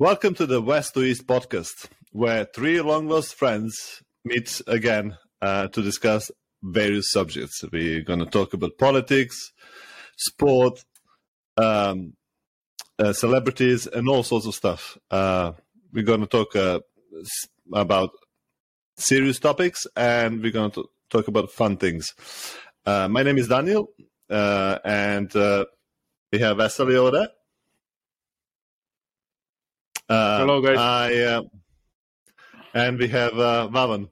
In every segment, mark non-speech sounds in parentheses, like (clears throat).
Welcome to the West to East podcast, where three long lost friends meet again uh, to discuss various subjects. We're going to talk about politics, sport, um, uh, celebrities, and all sorts of stuff. Uh, we're going to talk uh, about serious topics, and we're going to talk about fun things. Uh, my name is Daniel, uh, and we have Vasily over there. Uh, Hello, guys. I, uh, and we have uh, Vavan.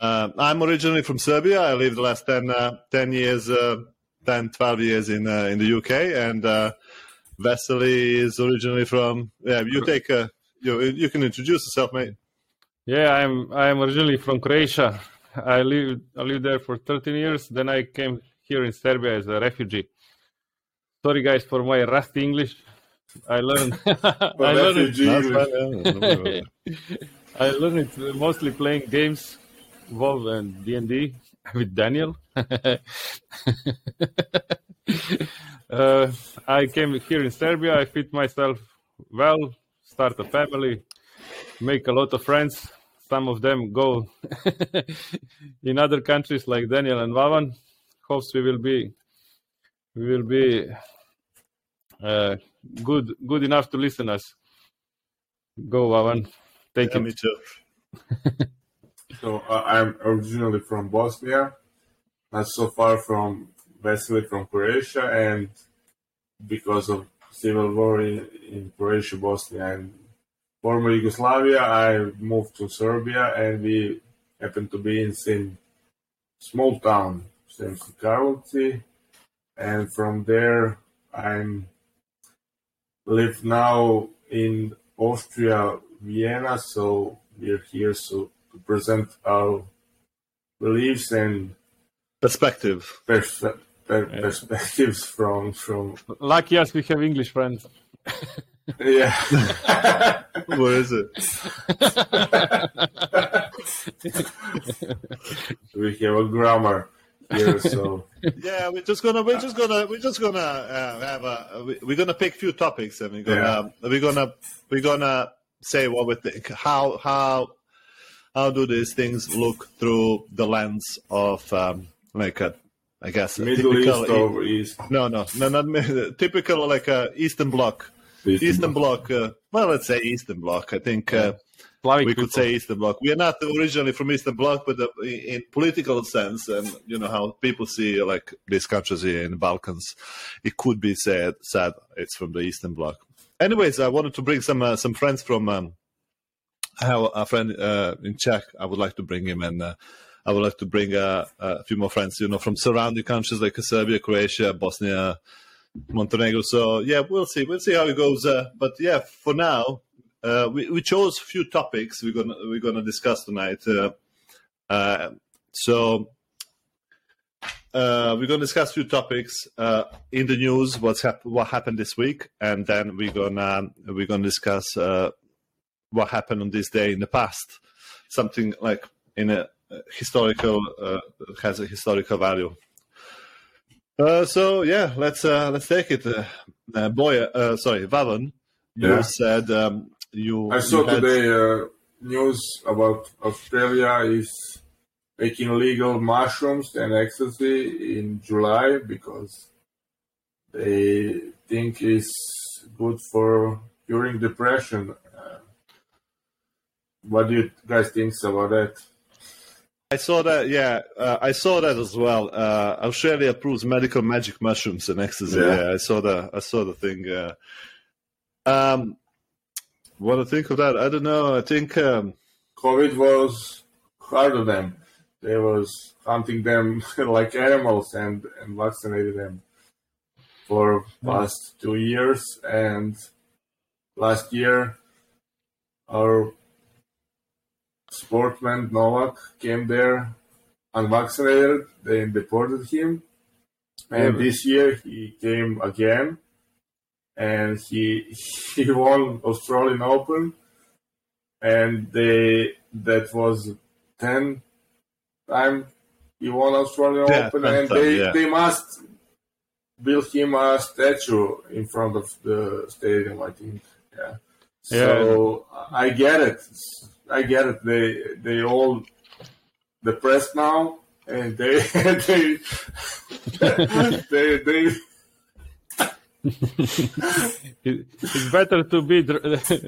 Uh, I'm originally from Serbia. I lived the last 10, uh, 10 years, uh, 10, 12 years in uh, in the UK. And uh, Vasily is originally from. Yeah, you take. Uh, you you can introduce yourself, mate. Yeah, I'm I'm originally from Croatia. I lived I lived there for 13 years. Then I came here in Serbia as a refugee. Sorry, guys, for my rusty English. I learned (laughs) I learned it, refugee. That's fine, yeah. (laughs) I learned it mostly playing games, WoW and D and D with Daniel. (laughs) uh, I came here in Serbia. I fit myself well, start a family, make a lot of friends. Some of them go in other countries like Daniel and Vavan. Hopes we will be we will be uh, good good enough to listen us. Go Vavan, take Yeah, it. me too. (laughs) So uh, I'm originally from Bosnia, not so far from basically from Croatia, and because of civil war in, in Croatia, Bosnia, and former Yugoslavia, I moved to Serbia, and we happen to be in same small town, Sremski Karlovci, and from there I'm live now in Austria, Vienna, so we're here so to present our beliefs and Perspective. pers- per- perspectives from from Lucky us, we have English friends. yeah (laughs) (laughs) What is it? we have a grammar here so. (laughs) Yeah, we're just gonna we're just gonna we're just gonna uh, have a we- we're gonna pick few topics and we're gonna we're gonna we're gonna say what we think. How how how do these things look through the lens of um, like a I guess Middle typical East or East? No no no not typical like a Eastern Bloc. Eastern Bloc. Uh, well let's say Eastern Bloc. I think. Uh, Slavic we could say Eastern Bloc. We are not originally from Eastern Bloc, but uh, in political sense, and you know how people see like these countries here in the Balkans, it could be said said it's from the Eastern Bloc. Anyways, I wanted to bring some uh, some friends from. Um, I have a friend uh, in Czech. I would like to bring him, and uh, I would like to bring uh, a few more friends. You know, from surrounding countries like Serbia, Croatia, Bosnia, Montenegro. So yeah, we'll see. We'll see how it goes. Uh, but yeah, for now, uh, we, we chose a few topics we're gonna we're gonna discuss tonight. Uh, uh, so uh, we're gonna discuss a few topics uh, in the news. What's hap- what happened this week, and then we're gonna we're gonna discuss uh, what happened on this day in the past. Something like in a historical uh, has a historical value. Uh, so yeah, let's uh, let's take it. Uh, uh, boy, uh, sorry, Vavan, you Yeah. said um, you. I saw you had- today uh, news about Australia is making legal mushrooms and ecstasy in July because they think it's good for curing depression. Uh, what do you guys think about that? I saw that. Yeah, uh, I saw that as well. Uh, Australia approves medical magic mushrooms and ecstasy. Yeah. Yeah, I saw the. I saw the thing. Uh, um, what I think of that? I don't know. I think. Um, COVID was hard on them. They was hunting them (laughs) like animals and, and vaccinated them for past two years. And last year, our sportman Novak came there unvaccinated. They deported him. And Really? this year he came again, and he (laughs) he won Australian Open and they that was ten time he won Australian Yeah, Open, and time, they yeah. they must build him a statue in front of the stadium, I think. Yeah. Yeah. So I get it. I get it. They they all depressed now, and they (laughs) (laughs) they they they. It- (laughs) it's better to be dr-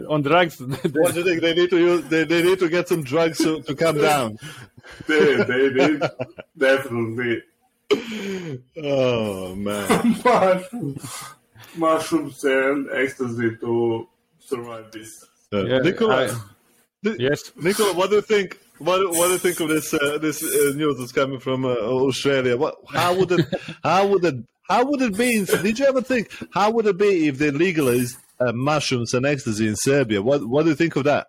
(laughs) on drugs. than- What do you think? They need to use. They, they need to get some drugs to, to calm down. They, they, they definitely Oh man. (laughs) mushrooms, mushrooms and ecstasy to survive this. Uh, Yeah, Nicola, I- yes. Nicola, what do you think? What, do- what do you think of this uh, this uh, news that's coming from uh, Australia? What? How would it? How would it? How would it be? Did you ever think? How would it be if they legalized uh, mushrooms and ecstasy in Serbia? What What do you think of that?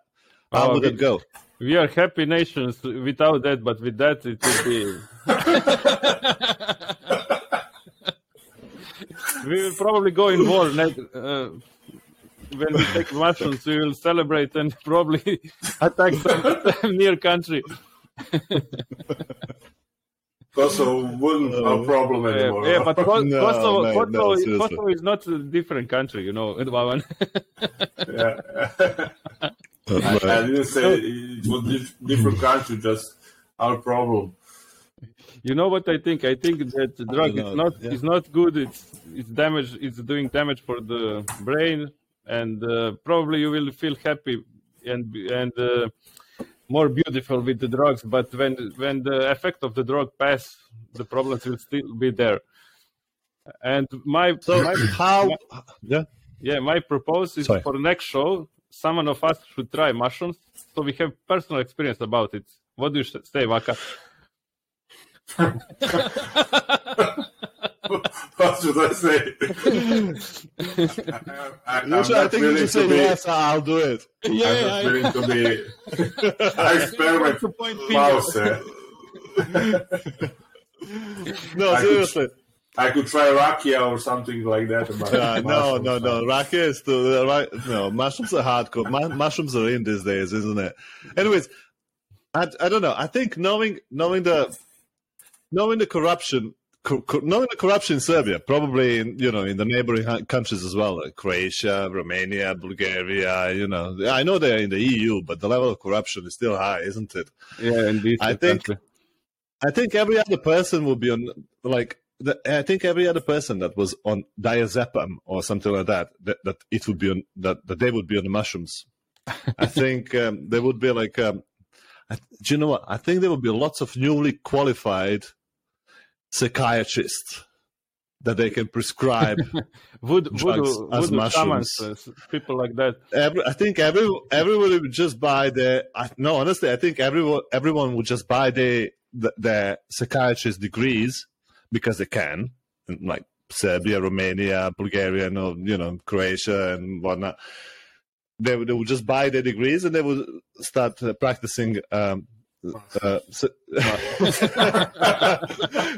How Oh, would it we- go? We are happy nations without that, but with that it will be. (laughs) we will probably go in war. ne- Uh, when we take mushrooms, we will celebrate and (laughs) probably attack some (laughs) near country. (laughs) Kosovo wouldn't have a uh, problem anymore. yeah, but Ko- No, Kosovo, mate, Kosovo, no. Kosovo is not a different country, you know, Vavan. yeah. I, I didn't say it was dif- different country, just our problem. You know what I think? I think that the drug is not yeah. is not good. It's it's damage. It's doing damage for the brain, and uh, probably you will feel happy and and uh, more beautiful with the drugs. But when when the effect of the drug pass, the problems will still be there. And my, So my how? Yeah. yeah, my propose is Sorry. for next show, someone of us should try mushrooms, so we have personal experience about it. What do you say, Vaka? (laughs) (laughs) what should I say? I, I, You I'm should, I not think you willing should to say be. yes. I'll do it. Yeah, I'm not willing to be. (laughs) I experiment to point mouse. eh? (laughs) No, I could- seriously. I could try rakia or something like that. Uh, no, no, no. Raki is the right. No, mushrooms are hardcore. Mu- mushrooms are in these days, isn't it? Anyways, I, I don't know. I think knowing knowing the knowing the corruption, co- co- knowing the corruption in Serbia, probably in you know in the neighboring countries as well, like Croatia, Romania, Bulgaria. You know, I know they're in the EU, but the level of corruption is still high, isn't it? Yeah, and this I think- I think every other person will be on like. The, I think every other person that was on diazepam or something like that, that, that it would be on that, that they would be on the mushrooms. I (laughs) think um, there would be like, um, I, do you know what? I think there would be lots of newly qualified psychiatrists that they can prescribe. (laughs) Voodoo, drugs voodoo, as voodoo mushrooms. uh, people like that. every, I think every everybody would just buy their. I, no, honestly, I think everyone everyone would just buy their the, their psychiatrist degrees because they can, like Serbia, Romania, Bulgaria, no, you know, Croatia and whatnot. They would, they would just buy their degrees and they would start uh, practicing. Um, uh, so- (laughs)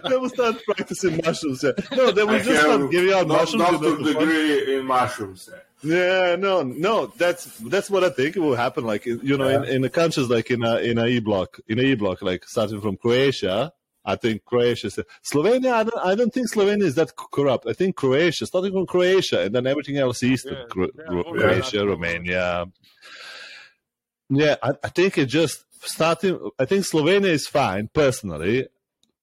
they will start practicing mushrooms. Yeah. No, they I just have start giving out doc- mushrooms. you know, doctor for fun. degree in mushrooms. eh? Yeah, no, no. That's that's what I think will happen. Like you know, in, in the countries like in a in a E block, in a E block, like starting from Croatia. I think Croatia, Slovenia. I don't, I don't think Slovenia is that corrupt. I think Croatia, starting from Croatia, and then everything else east of Yeah, Cro- yeah, Croatia, that. Romania. Yeah, I, I think it just starting. I think Slovenia is fine personally.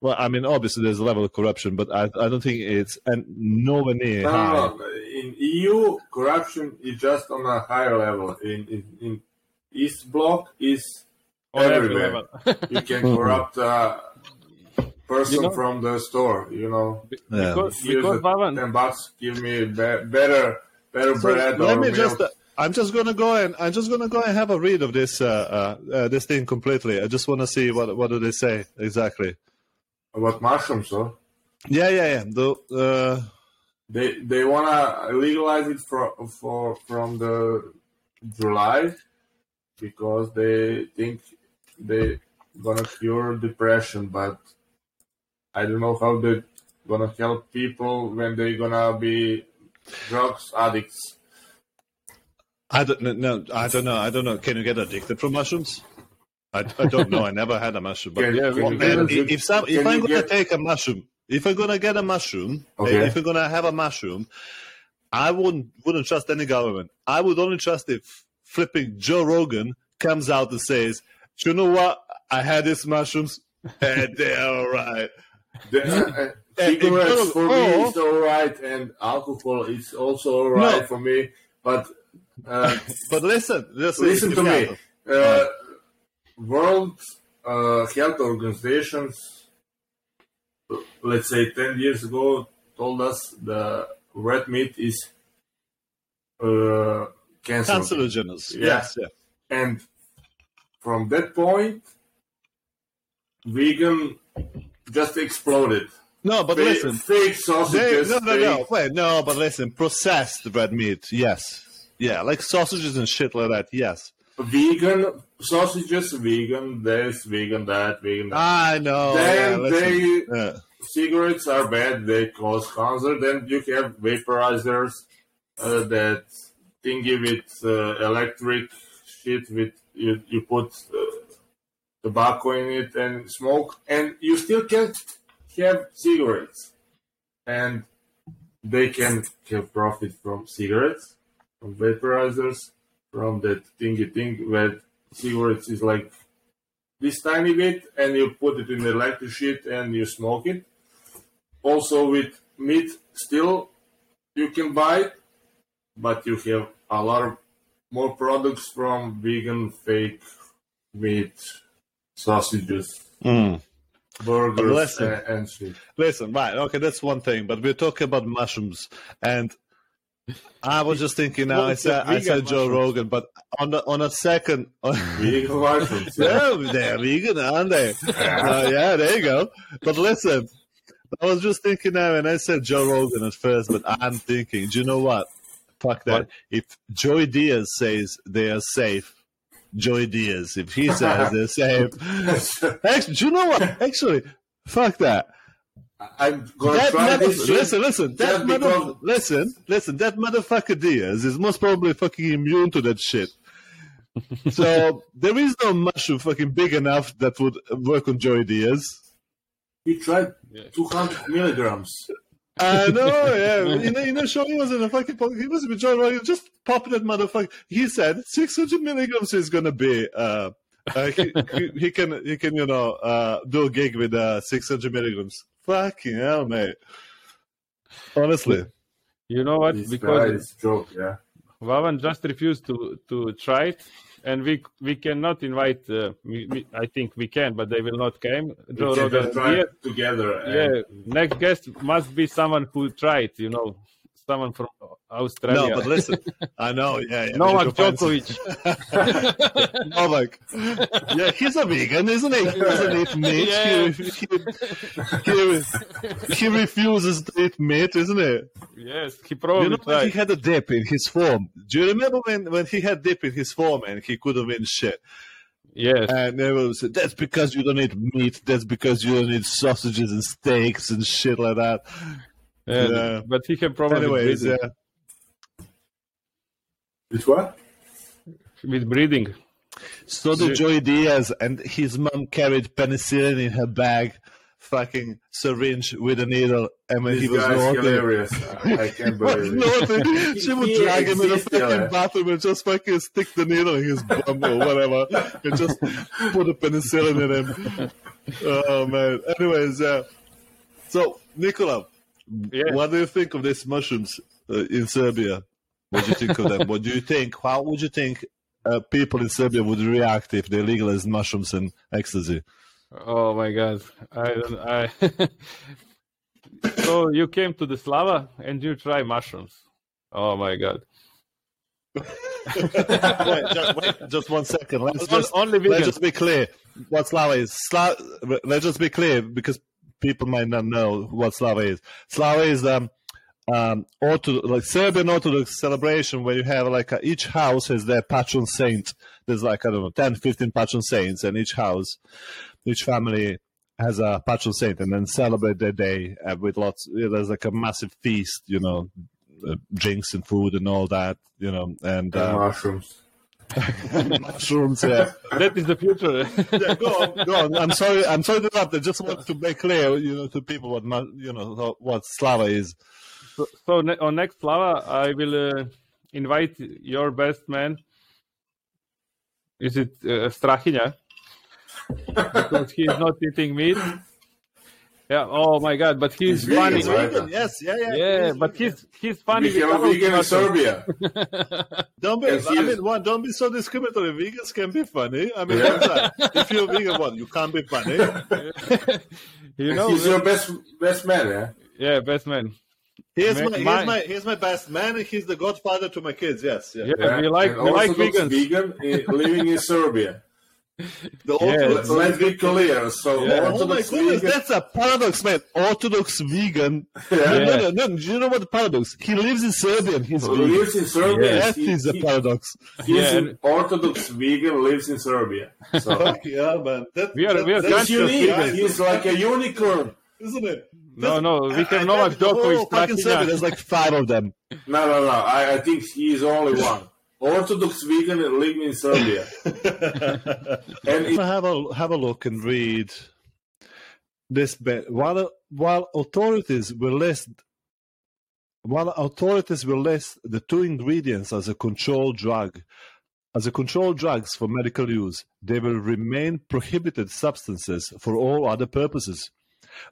Well, I mean, obviously there's a level of corruption, but I, I don't think it's and nowhere near No, high. no, no. In EU, corruption is just on a higher level. In in, in East Bloc is On every everywhere. level. (laughs) (laughs) you can corrupt a person You know- from the store. You know, Yeah. because because the Vavan, ten bucks. Give me be- better better So bread let or me milk. just. Uh, I'm just gonna go and I'm just gonna go and have a read of this uh, uh, uh, this thing completely. I just want to see what what do they say exactly. about mushrooms, huh? Yeah, yeah, yeah. The, uh, They they wanna legalize it for for from the July because they think they gonna cure depression, but I don't know how they gonna help people when they gonna be drugs addicts. I don't know. I don't know. I don't know. Can you get addicted from mushrooms? I, I don't know. I never had a mushroom. But (laughs) Yeah, Well, man, if, if, some, if I'm gonna get- take a mushroom, if I'm gonna get a mushroom, Okay. if I'm gonna have a mushroom, I wouldn't wouldn't trust any government. I would only trust if flipping Joe Rogan comes out and says, "You know what? I had these mushrooms, (laughs) and they're all right." The, uh, (laughs) cigarettes for me is all right, and alcohol is also all right No. for me. But uh, (laughs) But listen, listen, listen to me. Uh. World uh, Health Organizations, let's say 10 years ago, told us the red meat is uh, cancer. Cancerogenous. Yeah. Yes, yeah. And from that point, vegan just exploded. No, but Fake, listen, fake sausages. no, no, no. fake- Wait, no, but listen. Processed red meat, yes. Yeah, like sausages and shit like that, yes. Vegan sausages, vegan this, vegan that, vegan that. I know. then yeah, they Yeah. cigarettes are bad. They cause cancer. Then you have vaporizers uh, that thingy with uh, electric shit. With you, you put uh, tobacco in it and smoke, and you still can't have cigarettes, and they can have profit from cigarettes, vaporizers, from that thingy thing where cigarettes is like this tiny bit and you put it in the electric sheet and you smoke it. Also with meat still you can buy it, but you have a lot of more products from vegan fake meat, sausages, Mm. burgers Listen. and, and shit. Listen, right, okay, that's one thing, but we're talking about mushrooms, and I was just thinking now. I said, I said Joe mushrooms. Rogan, but on the on a second, (laughs) Vegan mushrooms. yeah. yeah, they're vegan, aren't they? (laughs) Uh, yeah, there you go. But listen, I was just thinking now, and I said Joe Rogan at first, but I'm thinking, do you know what? Fuck that. What? If Joey Diaz says they are safe, Joey Diaz, if he says they're safe, (laughs) actually, do you know what? Actually, fuck that. I'm gonna That try mother- this listen, listen, that mother- because- listen, listen, that motherfucker Diaz is most probably fucking immune to that shit. (laughs) so there is no mushroom fucking big enough that would work on Joey Diaz. He tried Yeah. 200 milligrams. I know, yeah. You know, you know, Sean, he was in a fucking, po- he was with John Rogan, just popping that motherfucker. He said 600 milligrams is gonna be, uh, uh, he, he, he can, he can, you know, uh, do a gig with uh, 600 milligrams. Fucking hell, mate. Honestly. You know what? This Because is joke, yeah. Vavan just refused to to try it, and we we cannot invite. Uh, we, we, I think we can, but they will not come. Joe we can Rogan. just try Yeah, it together. and- yeah. Next guest must be someone who tried. You know, someone from Australia. No, but listen, I know, yeah, yeah. (laughs) Novak we need to find Djokovic. (laughs) Novak. Yeah, he's a vegan, isn't he? He doesn't eat meat. Yeah. He, he, he, he refuses to eat meat, isn't it? yes, he probably You know he had a dip in his form. Do you remember when, when he had dip in his form and he couldn't win shit? Yes, And everyone said, that's because you don't eat meat. That's because you don't eat sausages and steaks and shit like that. Yeah, yeah. but he can probably Anyways, breathing, yeah. It's what? with breathing. So did Joey Diaz, and his mom carried penicillin in her bag, fucking syringe with a needle, and when This he was walking, is naughty, hilarious. I, I can't (laughs) believe it. she would He drag him in the exists, fucking yeah. bathroom and just fucking stick the needle in his bum or whatever, and just put a penicillin in him. (laughs) Oh man. Anyways, uh, so Nicola, Yeah. what do you think of these mushrooms uh, in Serbia? What do you think of them? What do you think? How would you think uh, people in Serbia would react if they legalized mushrooms and ecstasy? Oh my god, I don't. I. (laughs) so you came to the Slava and you try mushrooms. Oh my god. (laughs) wait, just, wait, just one second. Let's just, only let's just be clear what Slava is. Sla- let's just be clear because people might not know what Slava is. Slava is um, um, Orthodox, like Serbian Orthodox celebration where you have like a, each house has their patron saint. There's like, I don't know, 10, 15 patron saints, and each house, each family has a patron saint and then celebrate their day uh, with lots, there's like a massive feast, you know, uh, drinks and food and all that, you know, and And uh, mushrooms. Mushrooms, yeah. That is the future. yeah, go on, go on. I'm sorry, I'm sorry to interrupt. I just want to make clear, you know, to people what you know what Slava is. so, so ne- on next Slava, I will uh, invite your best man. Is it uh, because he's not eating meat. Yeah. Oh my God! But he's, He's funny. vegan, right? Vegan, yes, yeah, yeah. Yeah, He's but vegan. he's he's funny. Became a vegan in. Serbia. (laughs) Don't be. Yes, I mean, one. Don't be so discriminatory. Vegans can be funny. I mean, what's that? if you're vegan, what you can't be funny. (laughs) you know? He's your best best man, yeah. Yeah, best man. He's Ma- my, he's my- my, he's my best man. and He's the godfather to my kids. Yes, yeah. Yeah, we like and we like vegans. vegan eh, living in Serbia. The Orthodox Let's, let's be clear. So Yeah. Oh my Orthodox goodness, vegan. that's a paradox, man. Orthodox vegan. (laughs) Yeah. No, no, no, no. Do you know what the paradox? He lives in Serbia and he's Who vegan. lives in Serbia. That He- is a he- paradox. He's Yeah, an Orthodox vegan, lives in Serbia. So (laughs) Fuck yeah, man. That, We are- that- we are that's he's unique. vegans. He's like a unicorn. isn't it? No, no, we have I- I Novak think the Djokovic, fucking Serbia, There's like five of them. No, no, no. I, I think he is only one. Orthodox vegan and living in Serbia. (laughs) and it, have a have a look and read this bit. While while authorities will list while authorities will list the two ingredients as a controlled drug as a controlled drugs for medical use, they will remain prohibited substances for all other purposes,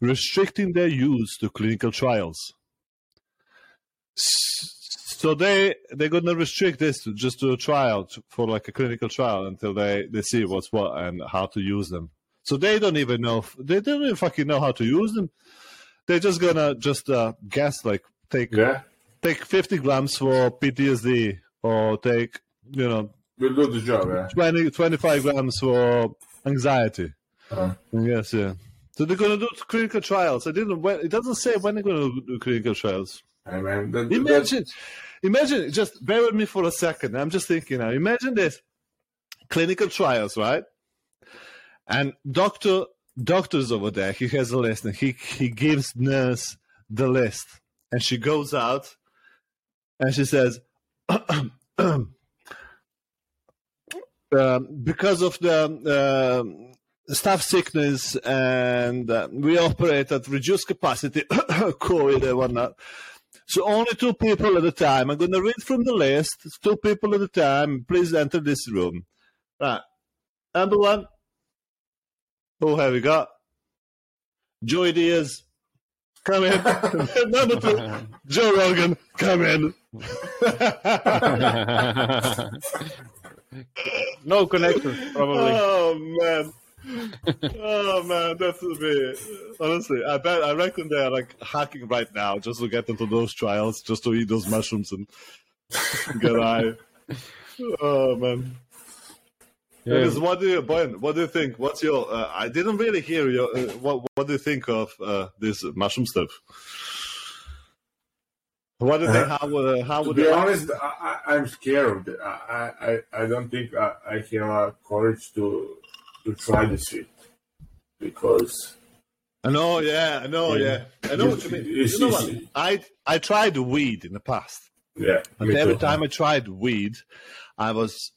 restricting their use to clinical trials. S- So they they're gonna restrict this to just to a trial to, for like a clinical trial until they they see what's what and how to use them. So they don't even know they don't even fucking know how to use them. They're just gonna just uh, guess like take yeah, take fifty grams for PTSD or take you know we'll do the job. Yeah. 20, 25 grams for anxiety. Uh, Yes, yeah. So they're gonna do clinical trials. I didn't. It doesn't say when they're gonna do clinical trials. I mean, that, that, Imagine. Just bear with me for a second. I'm just thinking now. Imagine this: clinical trials, right? And doctor, doctors over there. He has a list, and he he gives nurse the list, and she goes out, and she says. (clears throat) Um, because of the um, staff sickness and uh, we operate at reduced capacity, (coughs) COVID and whatnot. So only two people at a time. I'm going to read from the list. Two people at a time. Please enter this room. Right. Number one. Oh, Who have we got? Joey Diaz. Come in. (laughs) Number two. Joe Rogan. Come in. (laughs) no connection, probably. Oh man. Oh man, that's me. Honestly, I bet I reckon they're like hacking right now just to get into those trials, just to eat those mushrooms and (laughs) get high. Oh man. Yeah. Because what do you, Brian? What do you think? What's your? Uh, I didn't really hear your. Uh, what What do you think of uh, this mushroom stuff? What do you think? How would uh, how to would be it- honest, I, I, I'm scared. I, I, I don't think I, I have uh, courage to to try this shit because I know, yeah, I know, yeah, I know what you mean. You know what? I I tried weed in the past. yeah, And every too. time I tried weed, I was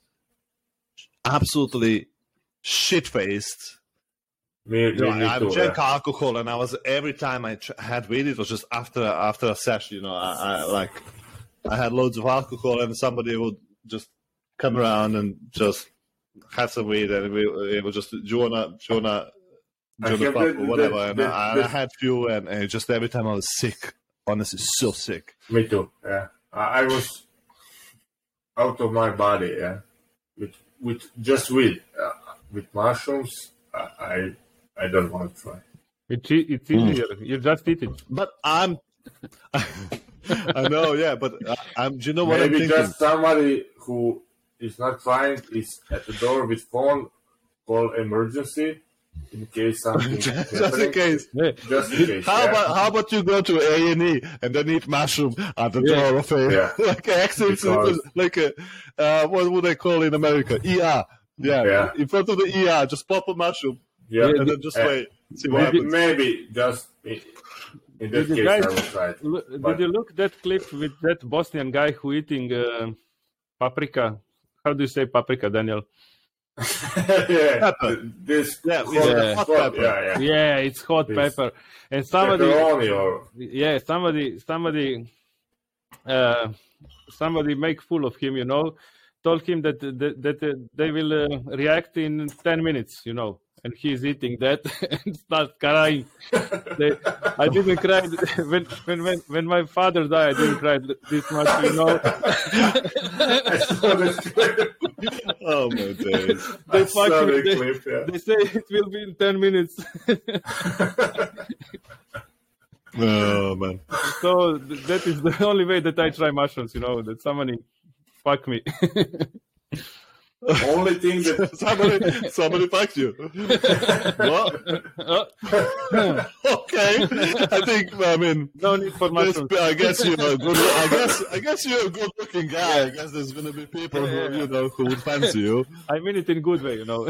absolutely shit faced. me, me, me I too, drank yeah. alcohol, and I was every time I tr- had weed, it was just after after a session. You know, I, I like I had loads of alcohol, and somebody would just come around and just have some weed, and we it was just do you wanna do you wanna do you wanna the- or whatever, the- and the- I, the- I had few, and, and just every time I was sick, honestly, so sick. Me too. Yeah, I, I was out of my body. Yeah, with with just weed, uh, with mushrooms. I, I I don't want to try. It's, it's easier. You just eat it. But I'm. (laughs) I know, yeah, but I, I'm. Do you know what Maybe I'm thinking? just somebody who is not trying is at the door with phone, call emergency in case something. (laughs) just in case. Just in case. How yeah. about how about you go to A and E and then eat mushroom at the Yeah. door of a Yeah. (laughs) like an accident, like a uh, what would they call in America? ER. Yeah. Yeah. in front of the ER, just pop a mushroom yeah, and then just Uh, wait, see what maybe, happens. maybe just in, in that Did you case guys- I will try it. Look, But- did you look that clip with that Bosnian guy who eating uh, paprika? How do you say paprika, Daniel? (laughs) yeah, this Yeah, hot, yeah. hot- Hot pepper. yeah, yeah. Yeah, it's hot Yes. pepper, and somebody, or yeah, somebody, somebody, uh, somebody make fool of him. You know, told him that that, that uh, they will uh, react in ten minutes. You know, and he's eating that (laughs) and start crying. They, I didn't cry (laughs) when, when when when my father died. I didn't cry this much. You know, (laughs) I saw this clip. Oh my days. I They fucking- they- clip. Yeah. they say it will be in ten minutes. Oh man. so that is the only way that I try mushrooms. You know, that somebody fuck me. Only thing that (laughs) somebody, somebody fucked you. (laughs) what? (laughs) okay. I think. I mean, no need for mushrooms. I guess you're a good. I guess. I guess you're a good-looking guy. I guess there's gonna be people who you know who would fancy you. I mean it in good way, you know.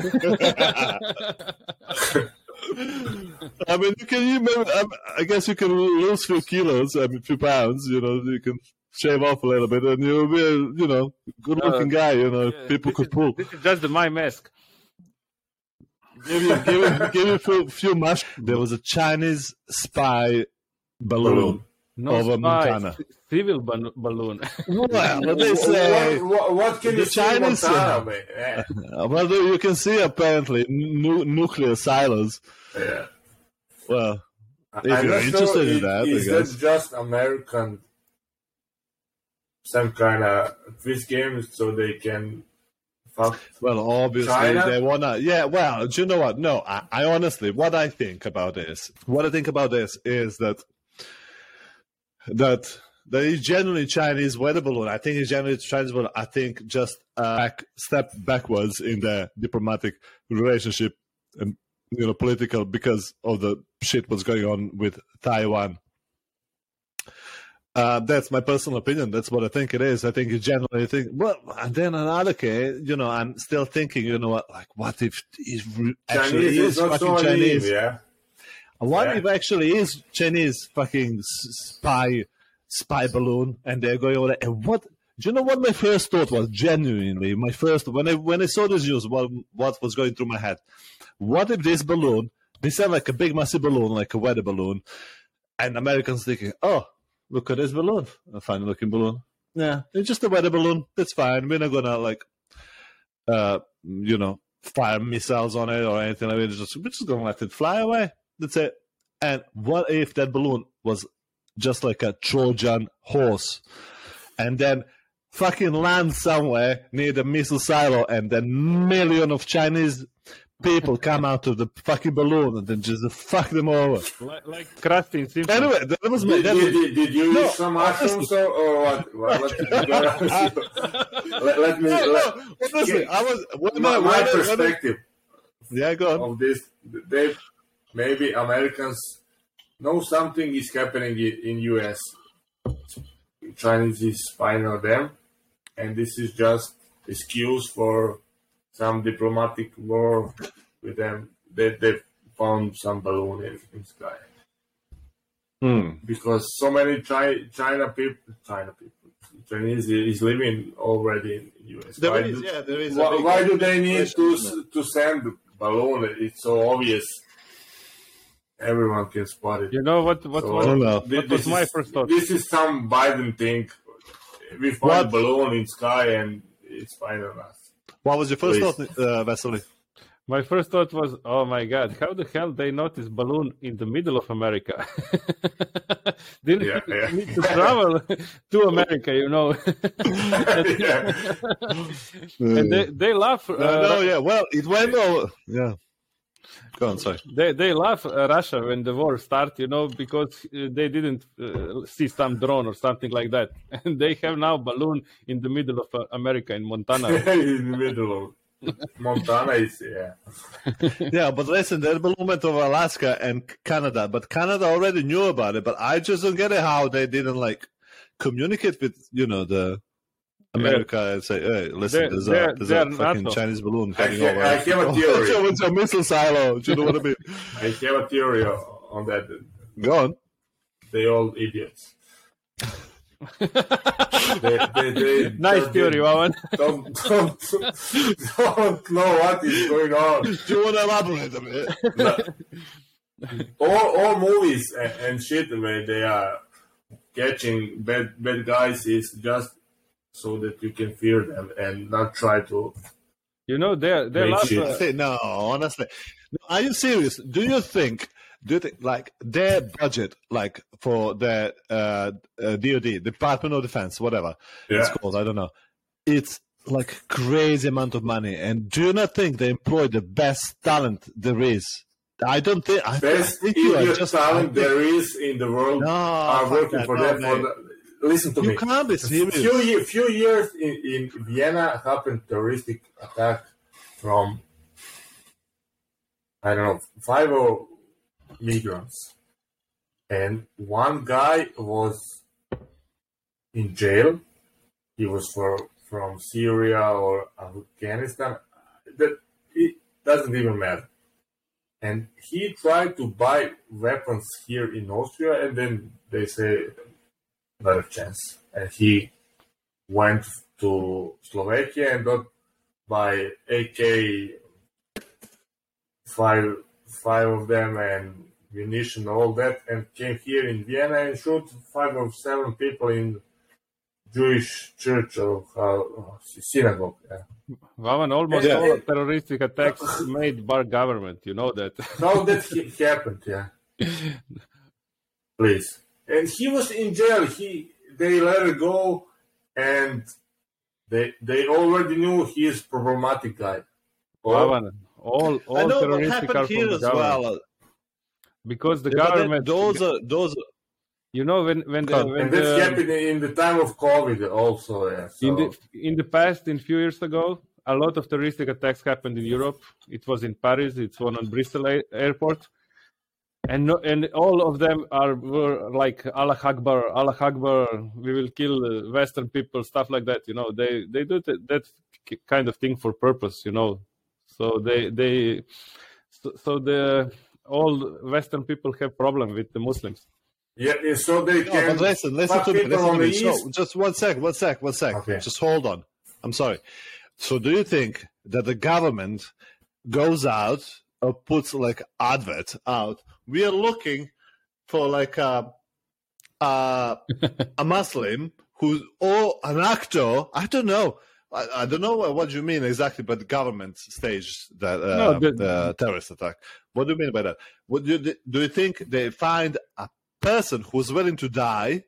I mean, you can. You maybe, I, guess you can lose few kilos. I mean, few pounds. You know, you can shave off a little bit, and you'll be, a, you know, good-looking guy. You know, Yeah, people could is- pull. This is just the my mask. give you, give you, give you a few, few mush. There was a Chinese spy balloon. balloon. No Over spy, Montana. civil ban- balloon. Well, they say. What, what, what can The you see in Chinese- Montana, (laughs) man? Yeah. Uh, Well, you can see apparently nu- nuclear silos. yeah. Well, If I'm you're not interested in it- that, I guess. that just American some kind of quiz game so they can fuck well, obviously China? they wanna. Yeah. Well, do you know what? No, I, I honestly, what I think about this, what I think about this is that that there is generally Chinese weather balloon. I think it's generally Chinese balloon. I think just a back, step backwards in the diplomatic relationship and you know political because of the shit what's going on with Taiwan. Uh, that's my personal opinion. That's what I think it is. I think you generally think, well, and then another case, you know, I'm still thinking, you know what, like, what if re- actually Chinese is fucking so Chinese? yeah. What Yeah. if actually is Chinese fucking spy spy balloon and they're going over there? And what? Do you know what my first thought was? Genuinely, my first when I when I saw this news, what what was going through my head? What if this balloon? They sound like a big massive balloon, like a weather balloon, and Americans thinking, oh, look at this balloon, a fine looking balloon. Yeah, it's just a weather balloon. That's fine. We're not gonna like, uh, you know, fire missiles on it or anything like that. It's just we're just gonna let it fly away. That's it. And what if that balloon was just like a Trojan horse, and then fucking land somewhere near the missile silo, and then million of Chinese people come out of the fucking balloon and then just fuck them over. like, like Krusty in Simpsons. Anyway, that was my. Did, That did, was, did, did you No, use some mushrooms or, or what? what, what did you do? (laughs) let, let me. no, Let, no, honestly, I was. When my, I, my when I- when I- perspective yeah, go on. of this, they maybe Americans know something is happening in US. Chinese is spying on them, and this is just excuse for some diplomatic war with them. They they found some balloon in, in sky Hmm. because so many Chi- China people, China people, Chinese is living already in US. There Why is, do- yeah, there is. why, why do they need to to send balloon? It's so obvious. Everyone can spot it. You know what? What, So, what, I don't what was this my is- first thought? This is some Biden thing. We find What? balloon in sky and it's fine on us. What was your first Please. thought, uh, Vasily? My first thought was, oh my god, how the hell they notice balloon in the middle of America? (laughs) Didn't Yeah, yeah. need to travel to America, you know? (laughs) and they, they laugh. Uh, Uh, no, yeah. Well, it went over. Yeah. Go on, sorry. they they love uh, Russia when the war start, you know, because uh, they didn't uh, see some drone or something like that, (laughs) and they have now balloon in the middle of uh, America in Montana. (laughs) in the middle of Montana is yeah. (laughs) Yeah, but listen, that balloon went over Alaska and Canada, but Canada already knew about it. But I just don't get it how they didn't like communicate with you know the America and say, "Hey, listen, They're- there's they're- a there's a fucking NATO. Chinese balloon I, heading ha- over." I have a (laughs) theory. (laughs) So it's a missile silo. Do you know what I mean? I have a theory on that. Go on. They all idiots. (laughs) they, they, they nice just theory, Wawan. Don't, don't, don't know what is going on. Do you want to elaborate a bit? all, all movies and, and shit where they are catching bad bad guys is just so that you can fear them and not try to. You know, there there are Great lots shit. of, Say, no, honestly. No, Are you serious? Do you think, do you think, like, their budget, like, for the uh, uh, DOD, Department of Defense, whatever it's called, I don't know, it's like crazy amount of money. And do you not think they employ the best talent there is? I don't think, I, I Best think you are just, talent I think- there is in the world No, are working that, for no, them. For the, listen to You me. can't be serious. few few years in, in Vienna happened terroristic attack from I don't know five or migrants, and one guy was in jail. He was for, from Syria or Afghanistan. That it doesn't even matter. And he tried to buy weapons here in Austria, and then they say not a chance. And he went to Slovakia and got by AK five five of them and munition all that and came here in Vienna and shot five or seven people in Jewish church or uh, synagogue. Yeah. Wawan, almost Yeah. all terroristic attacks made by government. You know that. How that happened? Yeah, (laughs) please. And he was in jail. He they let it go, and they they already knew he is problematic guy. Or- all all I know what happened from here the as government. well. because the Yeah, government. those are, those are, you know when when the, when and this the, happened in the time of COVID also. Yeah. So. in the in the past, in few years ago, a lot of terroristic attacks happened in Europe. It was in Paris. It's one on Bristol a- airport, and no, and all of them are were like Allah Akbar, Allah Akbar. We will kill uh, Western people, stuff like that. You know, they they do th- that kind of thing for purpose. You know, so they they so, so the all Western people have problem with the Muslims. yeah, yeah, so they No, can. but listen, listen to me. Listen to me. So, just one sec, one sec, one sec. Okay. Just hold on. I'm sorry. So, do you think that the government goes out or puts like advert out? We are looking for like a a, (laughs) a Muslim who's or an actor. I don't know. I, I don't know what, you mean exactly, but the government staged that uh, No, the- the terrorist attack. What do you mean by that? What do you, do you think they find a person who's willing to die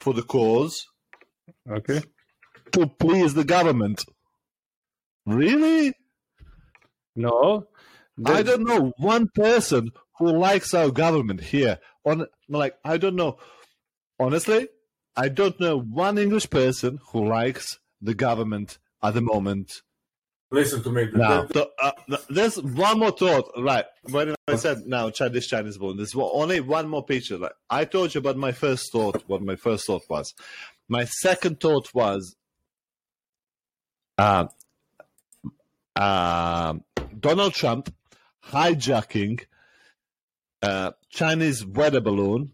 for the cause Okay. to please the government? Really? No. I don't know one person who likes our government here. On like I don't know. Honestly, I don't know one English person who likes the government at the moment. Listen to me. Now, so, uh, there's one more thought, right? When I said now Chinese Chinese born, there's only one more picture. Like I told you about my first thought. What my first thought was. My second thought was, uh, uh, Donald Trump hijacking a Chinese weather balloon,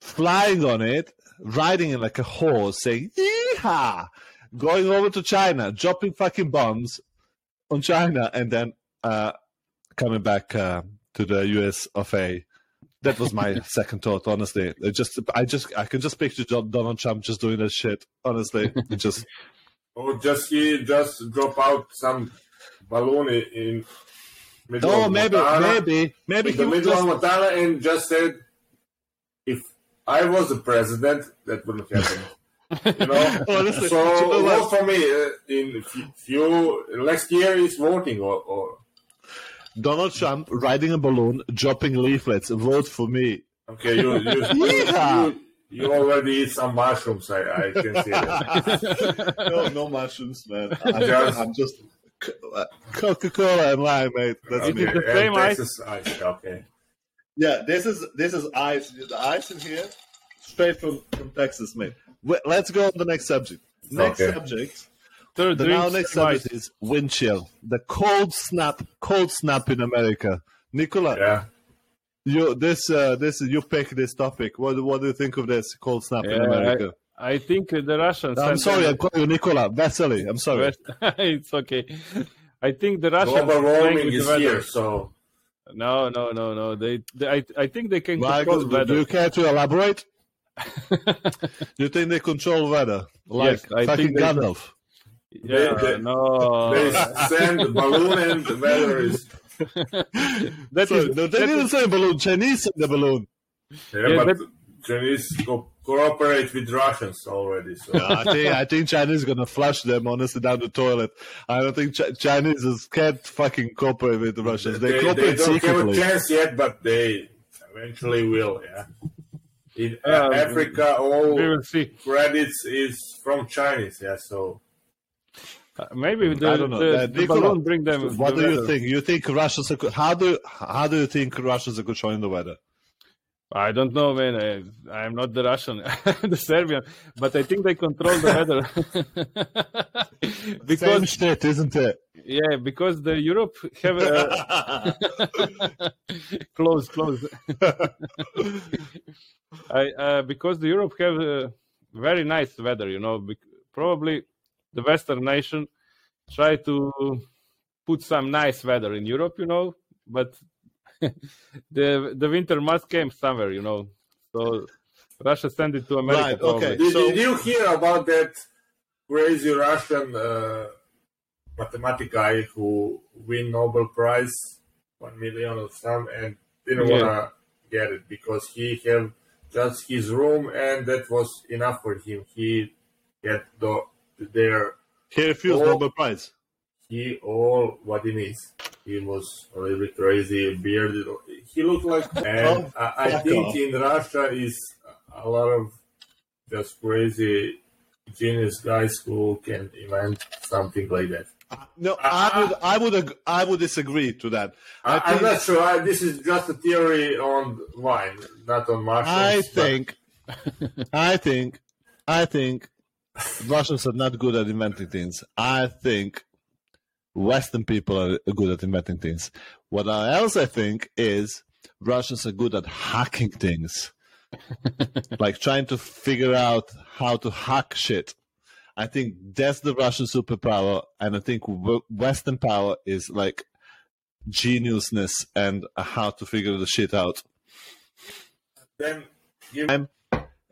flying on it, riding it like a horse, saying "Yeehaw!" going over to China, dropping fucking bombs on China, and then uh, coming back uh, to the US of A. That was my (laughs) second thought. Honestly, it just I just I can just picture Don- Donald Trump just doing that shit. Honestly, it just (laughs) Or just he just drop out some balloon in, in oh of maybe Montana, maybe maybe in he the was middle just of Montana and just said, if I was the president, that wouldn't happen. you know. (laughs) Honestly, so you know what? vote for me uh, in few, few next year is voting or, or Donald Trump riding a balloon, dropping leaflets. Vote for me. okay you you, (laughs) Yeehaw! you, you already eat some mushrooms. I, I can see that. (laughs) no, no mushrooms, man. Just- I'm just Coca Cola and lime, mate. That's It me. is the And same ice? Texas ice. Okay. Yeah, this is this is ice. The ice in here, straight from, from Texas, mate. Wait, let's go on the next subject. Next Okay. subject. Third The now next rice. subject is wind chill. The cold snap, cold snap in America. Nicola, Yeah. you this uh, this you pick this topic. What what do you think of this cold snap in America? I think the Russians. I'm sorry, I'm calling you Nicola Vesely. I'm sorry. it's okay. I think the Russians Global playing warming with the is weather. here, so No, no, no, no. They, they I, I think they can Like, control do you care to elaborate? (laughs) you think they control weather? Like Yes, I fucking think they- Gandalf. yeah, They- they- no. they send the balloon and the weather is. (laughs) that So, is no, they that didn't is- say balloon. Chinese said the balloon. Yeah, Yeah, but Chinese co- cooperate with Russians already. So I think I think Chinese gonna flush them honestly down the toilet. I don't think Ch- Chinese is can't fucking cooperate with the Russians. They, they, they don't have a chance yet, but they eventually will. Yeah. In A- Um, Africa, all we will see. credits is from Chinese. Yeah, so Uh, maybe the, I don't know. the, Uh, the Nicola, balloon bring them. What the do you think? You think Russians are good? How do how do you think Russians are controlling the weather? I don't know, man. I, I'm not the Russian, (laughs) the Serbian, but I think they control the weather (laughs) Same because shit, isn't it? yeah, because the Europe have uh, (laughs) close, close. I uh, because the Europe have uh, very nice weather, you know. Probably the Western nation try to put some nice weather in Europe, you know, but the the winter must came somewhere, you know. So Russia sent it to America. Right, probably. okay. did, So- did you hear about that crazy Russian uh, mathematic guy who win Nobel Prize, one million or some, and didn't Yeah. wanna get it because he have just his room and that was enough for him. He get the there He refused. Nobel Prize. He all what he needs. He was a little bit crazy, bearded. He looked like, (laughs) and oh, I, I think in Russia is a lot of just crazy genius guys who can invent something like that. Uh, no, uh, I uh, would I would ag- I would disagree to that. I, I I'm not sure. I, this is just a theory on wine, not on mushrooms. I but- think (laughs) I think I think Russians are not good at inventing things. I think Western people are good at inventing things. What else I think is Russians are good at hacking things. (laughs) like trying to figure out how to hack shit. I think that's the Russian superpower, and I think Western power is like geniusness and how to figure the shit out. then give I'm-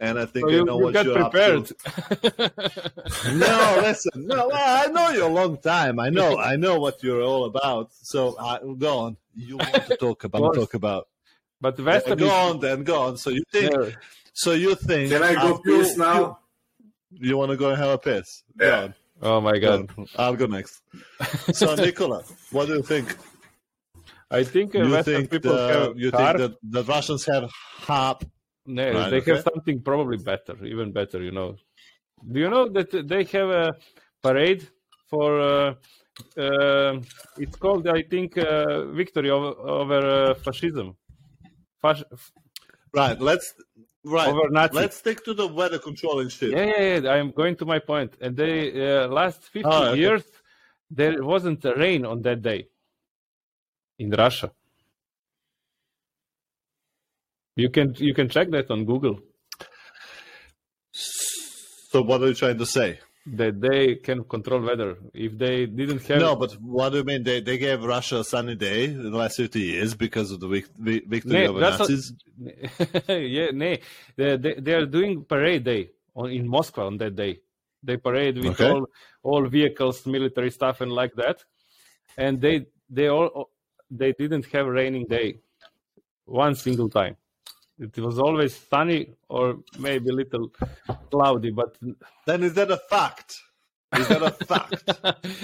And I think So I you, know you what got you're up prepared. to. No, listen. No, I know you a long time. I know. I know what you're all about. So uh, go on. You want to talk about? Talk about. but Western go on, then go on. So you think? yeah. So you think? can I go after piss now? You, you want to go and have a piss? Go Yeah. on. Oh my god! on. I'll go next. So (laughs) Nicola, what do you think? I think uh, You Western think people the, have you think that the Russians have HAARP? No, Right, they okay. have something probably better, even better. You know, do you know that they have a parade for? Uh, uh, it's called, I think, uh, victory over, over uh, fascism. Fas- Right. Let's. Right. Over Nazi. Let's stick to the weather controlling shit. yeah, yeah, yeah. I'm going to my point. And they uh, last 50 Oh, okay. years, there wasn't a rain on that day in Russia. You can you can check that on Google. So what are you trying to say? That they can control weather. If they didn't have No, but what do you mean? They they gave Russia a sunny day in the last fifty years because of the victory Nee, over a- Nazis. (laughs) yeah, nee. They, they, they are doing parade day on, in Moscow on that day. They parade with Okay. all all vehicles, military stuff, and like that. And they they all they didn't have a raining day one single time. It was always sunny or maybe a little cloudy, but Then is that a fact? Is that a fact?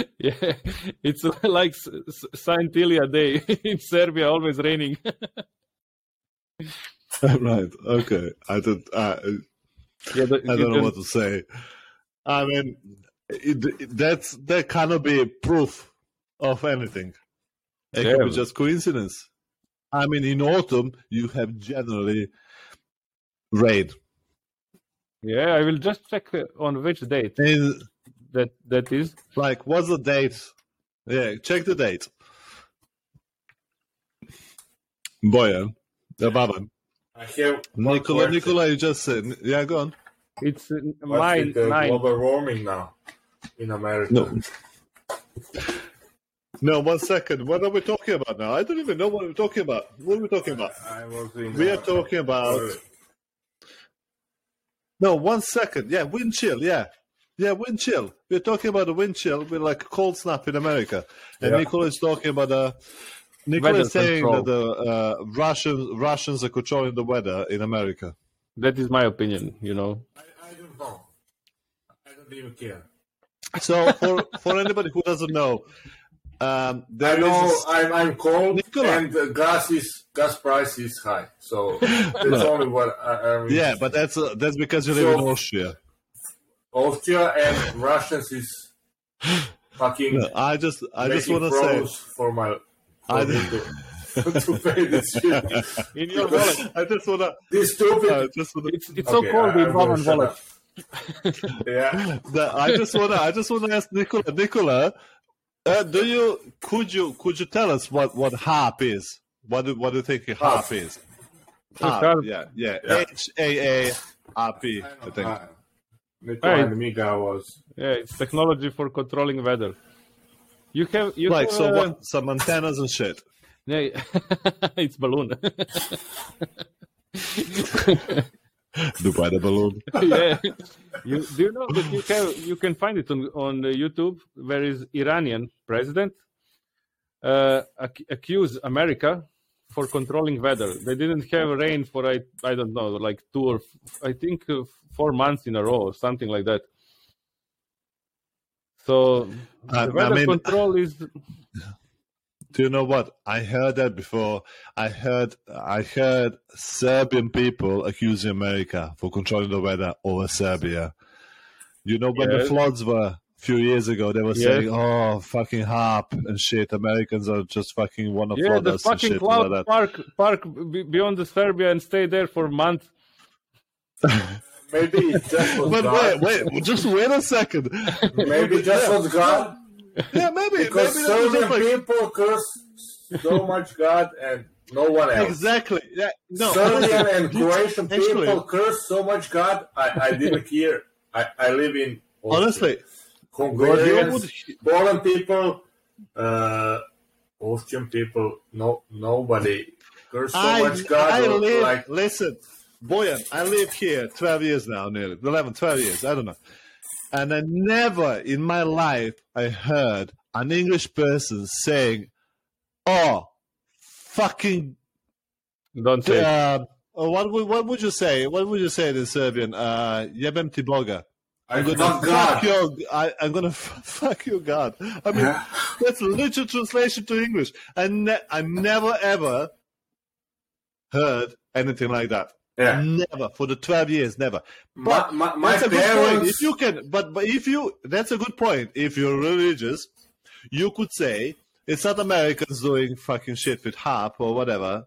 (laughs) yeah, it's like S- S- Saint Ilya Day (laughs) in Serbia, always raining. (laughs) right. Okay. I don't. I, yeah, the- I don't know what to say. I mean, it, it- that's that cannot be proof of anything. It could be just coincidence. I mean, in autumn you have generally rain. Yeah, I will just check uh, on which date In, that that is. like, what's the date? Yeah, check the date. Boyan, Yeah, Baban. I have one Nicola. Nicola, you just said, yeah, go on. It's uh, What's mine the global warming now in America? No. No, one second. What are we talking about now? I don't even know what we're talking about. What are we talking about? I was. We uh, are talking about. No, one second. Yeah, wind chill. Yeah. Yeah, wind chill. We're talking about a wind chill with like a cold snap in America. And Yeah. Nicola is talking about a. Nicola Weather is saying control. that the uh, Russians Russians are controlling the weather in America. That is my opinion. You know. I, I don't know. I don't even care. So for for anybody who doesn't know, um, I there is know a- I'm, I'm cold Nicola. and uh, gas is gas price is high. So (laughs) that's only what I, I mean. yeah, but that's uh, that's because you live in So- Austria. Austria and Russians is fucking No, I just I just making want to say froze for my for I- me to, (laughs) to pay this shit. (laughs) In your wallet. I just want to This stupid. I just want to It's it's so Okay, cold I- in I'm gonna Roman wallet. yeah. The- I just want to. I just want to ask Nicola. Nicola, uh, do you could you could you tell us what what HAARP is? What do what do you think a HAARP HAARP. is? HAARP? HAARP. Yeah, yeah. Yeah. H A A R P. I think. Nicola Hey. and Miga was Yeah, it's technology for controlling weather. You have you Like have, so, uh, what? Some antennas and shit. Yeah, (laughs) it's balloon. (laughs) (laughs) (laughs) Dubai the balloon. (laughs) yeah. You, do you know that you have you can find it on on uh, YouTube? Where is Iranian president uh, ac- accuse America for controlling weather? They didn't have rain for I I don't know like two or f- I think uh, four months in a row or something like that. So I- the I weather mean- control is (laughs) Do you know what? I heard that before. I heard I heard Serbian people accusing America for controlling the weather over Serbia. You know when the floods were a few years ago, they were Yes. saying, "Oh, fucking HAARP and shit. Americans are just fucking want to yeah flood the us and fucking shit cloud like park park beyond the Serbia and stay there for a month. maybe just was But God. wait, wait, just wait a second. Maybe just was God. Yeah, maybe Because maybe Serbian just like, people curse so much God and no one else. exactly. Yeah, no. Serbian (laughs) and Croatian Actually- people curse so much God. I, I didn't hear. I, I live in Austria. Honestly, Hungarians, Poland people, uh, Austrian people. No, nobody curse so I, much God. I live, like listen, Boyan, I live here 12 years now, nearly 11, 12 years, I don't know. And I never in my life I heard an English person saying, "Oh, fucking, Don't say. uh, what would what would you say? What would you say in Serbian? Uh, jebem ti Boga. I I'm gonna fuck fuck God. your, I, I'm gonna f- (laughs) fuck your God. I mean, Yeah. that's literal translation to English. I, ne- I never ever heard anything like that. Yeah. Never for the twelve years, never. But my, my that's a good point. If you can, but but if you, that's a good point. If you're religious, you could say it's not Americans doing fucking shit with HAARP or whatever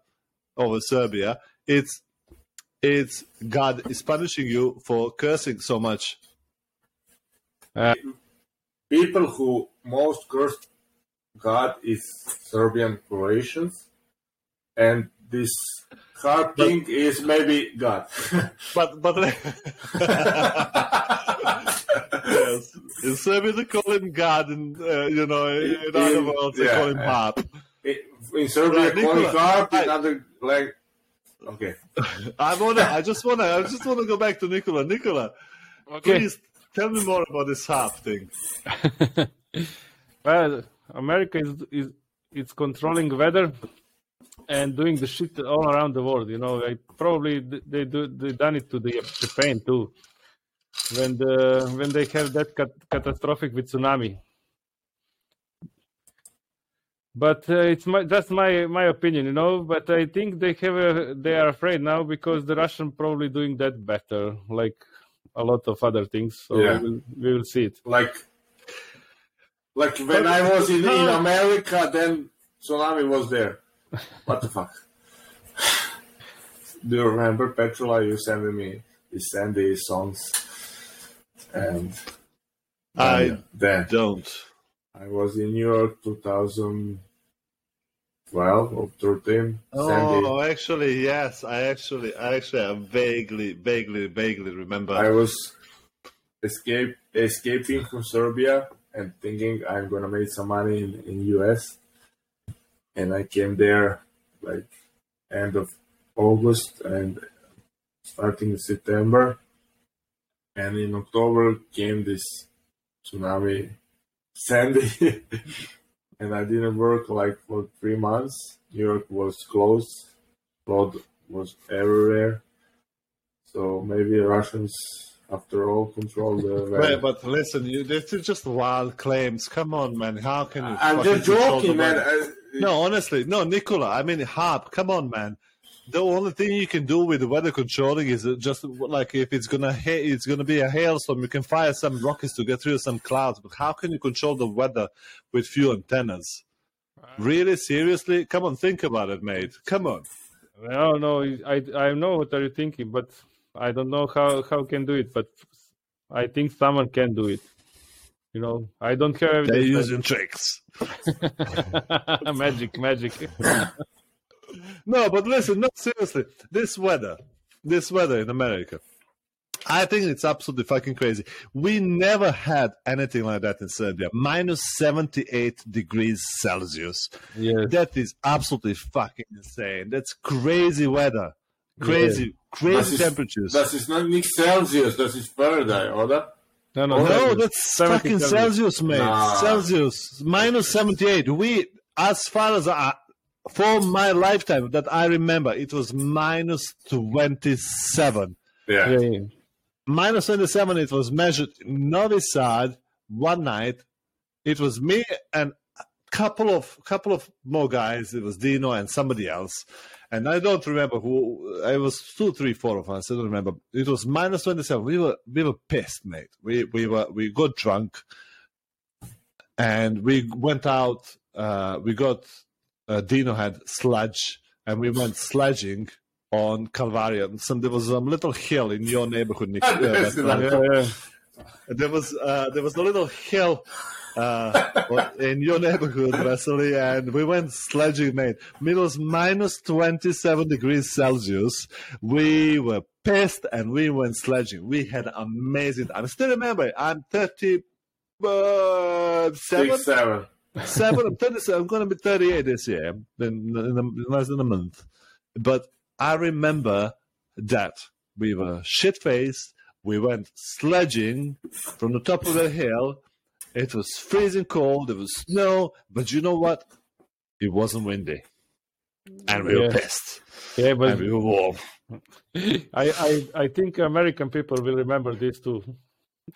over Serbia. It's it's God is punishing you for cursing so much. Uh, people who most curse God is Serbian Croatians, and this hard thing is maybe God. But but (laughs) yes, in Serbia they call him God, and uh, you know in other In- words they yeah. call him HAARP. in Serbia, Right, calling Nicola, HAARP, in right. other like okay. (laughs) I wanna, I just wanna, I just wanna go back to Nicola. Nicola, Okay. please tell me more about this HAARP thing. (laughs) Well, America is is it's controlling weather and doing the shit all around the world. You know, like probably they do they done it to the Japan too. When the when they have that cat- catastrophic with tsunami. But uh, it's my that's my my opinion, you know. But I think they have a, they are afraid now because the Russian probably doing that better, like a lot of other things. So Yeah. we, will, we will see it. Like like when I was in, in America, then tsunami was there. What the fuck? Do you remember Petrola? You sent me, you sent these songs, and I then don't. I was in New York 2012 or 13. Sandy. Oh, actually, yes. I actually, I actually, I vaguely, vaguely, vaguely remember. I was escape escaping from Serbia and thinking I'm gonna make some money in, in US. And I came there like end of August and starting in September. And in October came this tsunami Sandy (laughs) and I didn't work like for three months. New York was closed, flood was everywhere. So maybe Russians, after all, control the. Wait, but listen, you, this is just wild claims. Come on, man. How can you? I'm fucking just joking, man. I, No, honestly, no, Nicola. I mean, HAARP. Come on, man. The only thing you can do with the weather controlling is just like if it's gonna hit, it's gonna be a hailstorm, you can fire some rockets to get through some clouds. But how can you control the weather with few antennas? Really, seriously? Come on, think about it, mate. Come on. No, no, I I know what are you thinking, but I don't know how how can do it. But I think someone can do it. You know, I don't have They're evidence. using tricks. (laughs) magic, magic. (laughs) No, but listen, no, seriously. This weather, this weather in America, I think it's absolutely fucking crazy. We never had anything like that in Serbia. Minus 78 degrees Celsius. yes. That is absolutely fucking insane. That's crazy weather. Crazy, Das crazy ist, temperatures. das ist not nicht Celsius, das ist Fahrenheit, oder? No, no, no, that's 70 fucking Celsius. Celsius, mate. Nah. Celsius. Minus 78. We, as far as I, for my lifetime that I remember, it was minus 27. Yeah. Yeah, yeah. minus 27 it was measured in Novi Sad one night it was me and a couple of couple of more guys it was Dino and somebody else and I don't remember who I was two three four of us I don't remember it was minus 27 we were we were pissed mate we we were we got drunk and we went out uh, we got uh, Dino had sludge and we went sledging on Calvaria. Some there was some little hill in your neighborhood, Nick. That's that, like- uh, yeah, yeah. there was uh, there was a little hill uh, in your neighborhood, Vasily, and we went sledging, mate. It was minus twenty seven degrees Celsius. We were pissed, and we went sledging. We had amazing. I still remember. I'm thirty. Uh, seven, seven. seven. I'm 37. I'm going to be 38 this year, in, in, in less than a month. But I remember that we were shit faced. We went sledging from the top of the hill. It was freezing cold. There was snow, but you know what? It wasn't windy, and we were Yeah. pissed, Yeah, but and we were warm. I, I, I think American people will remember this too.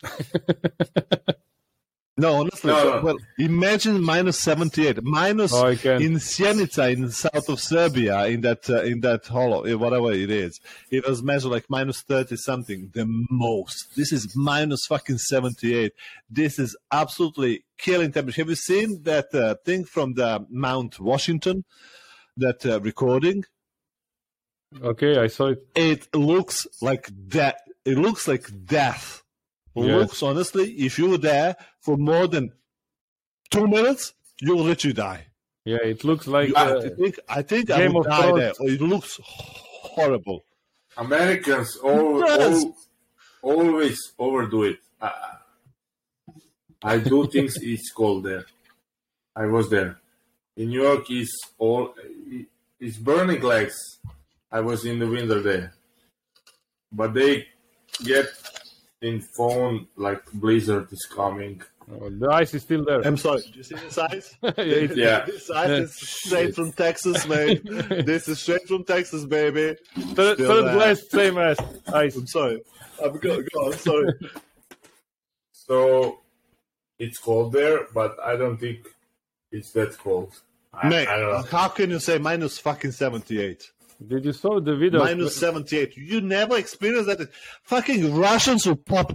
(laughs) No, honestly, No, no. well, imagine minus seventy-eight, minus Oh, I can. in Sjenica, in the south of Serbia, in that uh, in that hollow, eh, whatever it is, it was measured like minus thirty something, the most. This is minus fucking seventy-eight. This is absolutely killing temperature. Have you seen that uh, thing from the Mount Washington? That uh, recording. Okay, I saw it. It looks like that. It looks like death. Yes. Looks honestly, if you were there for more than two minutes, you will literally die. Yeah, it looks like. You- Uh, I think I think I would die Thrones. there. It looks horrible. Americans all, Yes. all, always overdo it. I, I do (laughs) things it's cold there. I was there. In New York, is all it's burning legs. I was in the winter there, but they get in phone like blizzard is coming. oh, the ice is still there. I'm sorry. Did you see this (laughs) ice? It- (laughs) Yeah. this ice is straight from Texas, mate. this is straight from Texas, baby. Third, Still third there. blast, same as ice. I'm sorry. I'm go, go on. Sorry. So it's cold there, but I don't think it's that cold. I, Mate, I don't know. how can you say minus fucking 78? Did you saw the video? Minus 78. You never experienced that. Fucking Russians will pop